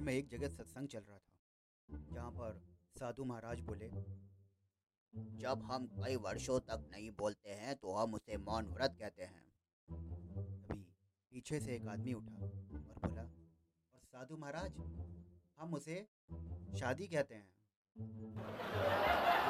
में एक जगह सत्संग चल रहा था, जहाँ पर साधु महाराज बोले, जब हम कई वर्षों तक नहीं बोलते हैं तो हम उसे मौन व्रत कहते हैं। तभी पीछे से एक आदमी उठा और बोला, और साधु महाराज, हम उसे शादी कहते हैं।